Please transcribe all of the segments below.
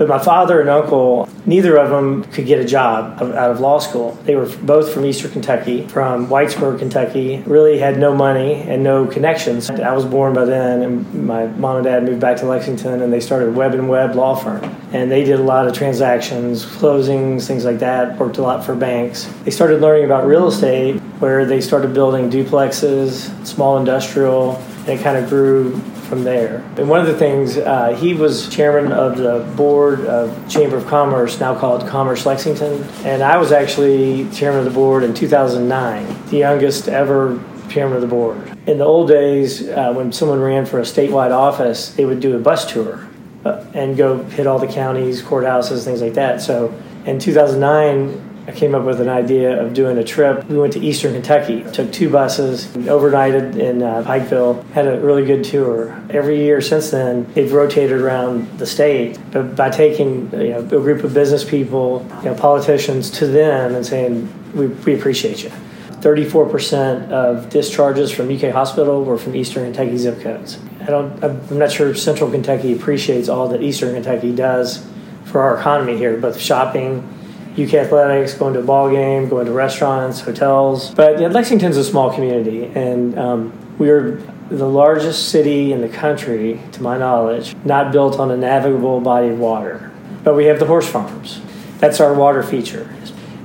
But my father and uncle, neither of them could get a job out of law school. They were both from Eastern Kentucky, from Whitesburg, Kentucky. Really had no money and no connections. I was born by then, and my mom and dad moved back to Lexington, and they started Webb and Webb Law Firm. And they did a lot of transactions, closings, things like that. Worked a lot for banks. They started learning about real estate, where they started building duplexes, small industrial, it kind of grew from there. And one of the things, uh, he was chairman of the board of Chamber of Commerce, now called Commerce Lexington, and I was actually chairman of the board in 2009, the youngest ever chairman of the board. In the old days, uh, when someone ran for a statewide office, they would do a bus tour uh, and go hit all the counties, courthouses, things like that. So in 2009, I came up with an idea of doing a trip. We went to Eastern Kentucky, took two buses, overnighted in uh, Pikeville, had a really good tour. Every year since then, they've rotated around the state, but by taking you know, a group of business people, you know, politicians to them and saying, we, we appreciate you. 34% of discharges from UK Hospital were from Eastern Kentucky zip codes. I don't, I'm not sure Central Kentucky appreciates all that Eastern Kentucky does for our economy here, both shopping, UK athletics, going to a ball game, going to restaurants, hotels. But yeah, Lexington's a small community, and um, we're the largest city in the country, to my knowledge, not built on a navigable body of water. But we have the horse farms. That's our water feature.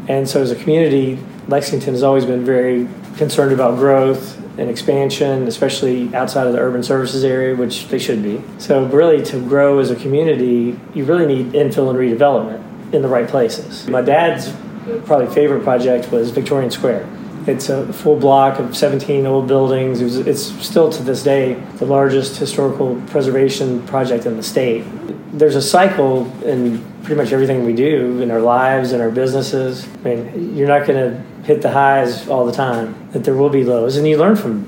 And so, as a community, Lexington has always been very concerned about growth and expansion, especially outside of the urban services area, which they should be. So, really, to grow as a community, you really need infill and redevelopment in the right places. My dad's probably favorite project was Victorian Square. It's a full block of 17 old buildings. It was, it's still to this day the largest historical preservation project in the state. There's a cycle in pretty much everything we do in our lives and our businesses. I mean, you're not going to hit the highs all the time, that there will be lows, and you learn from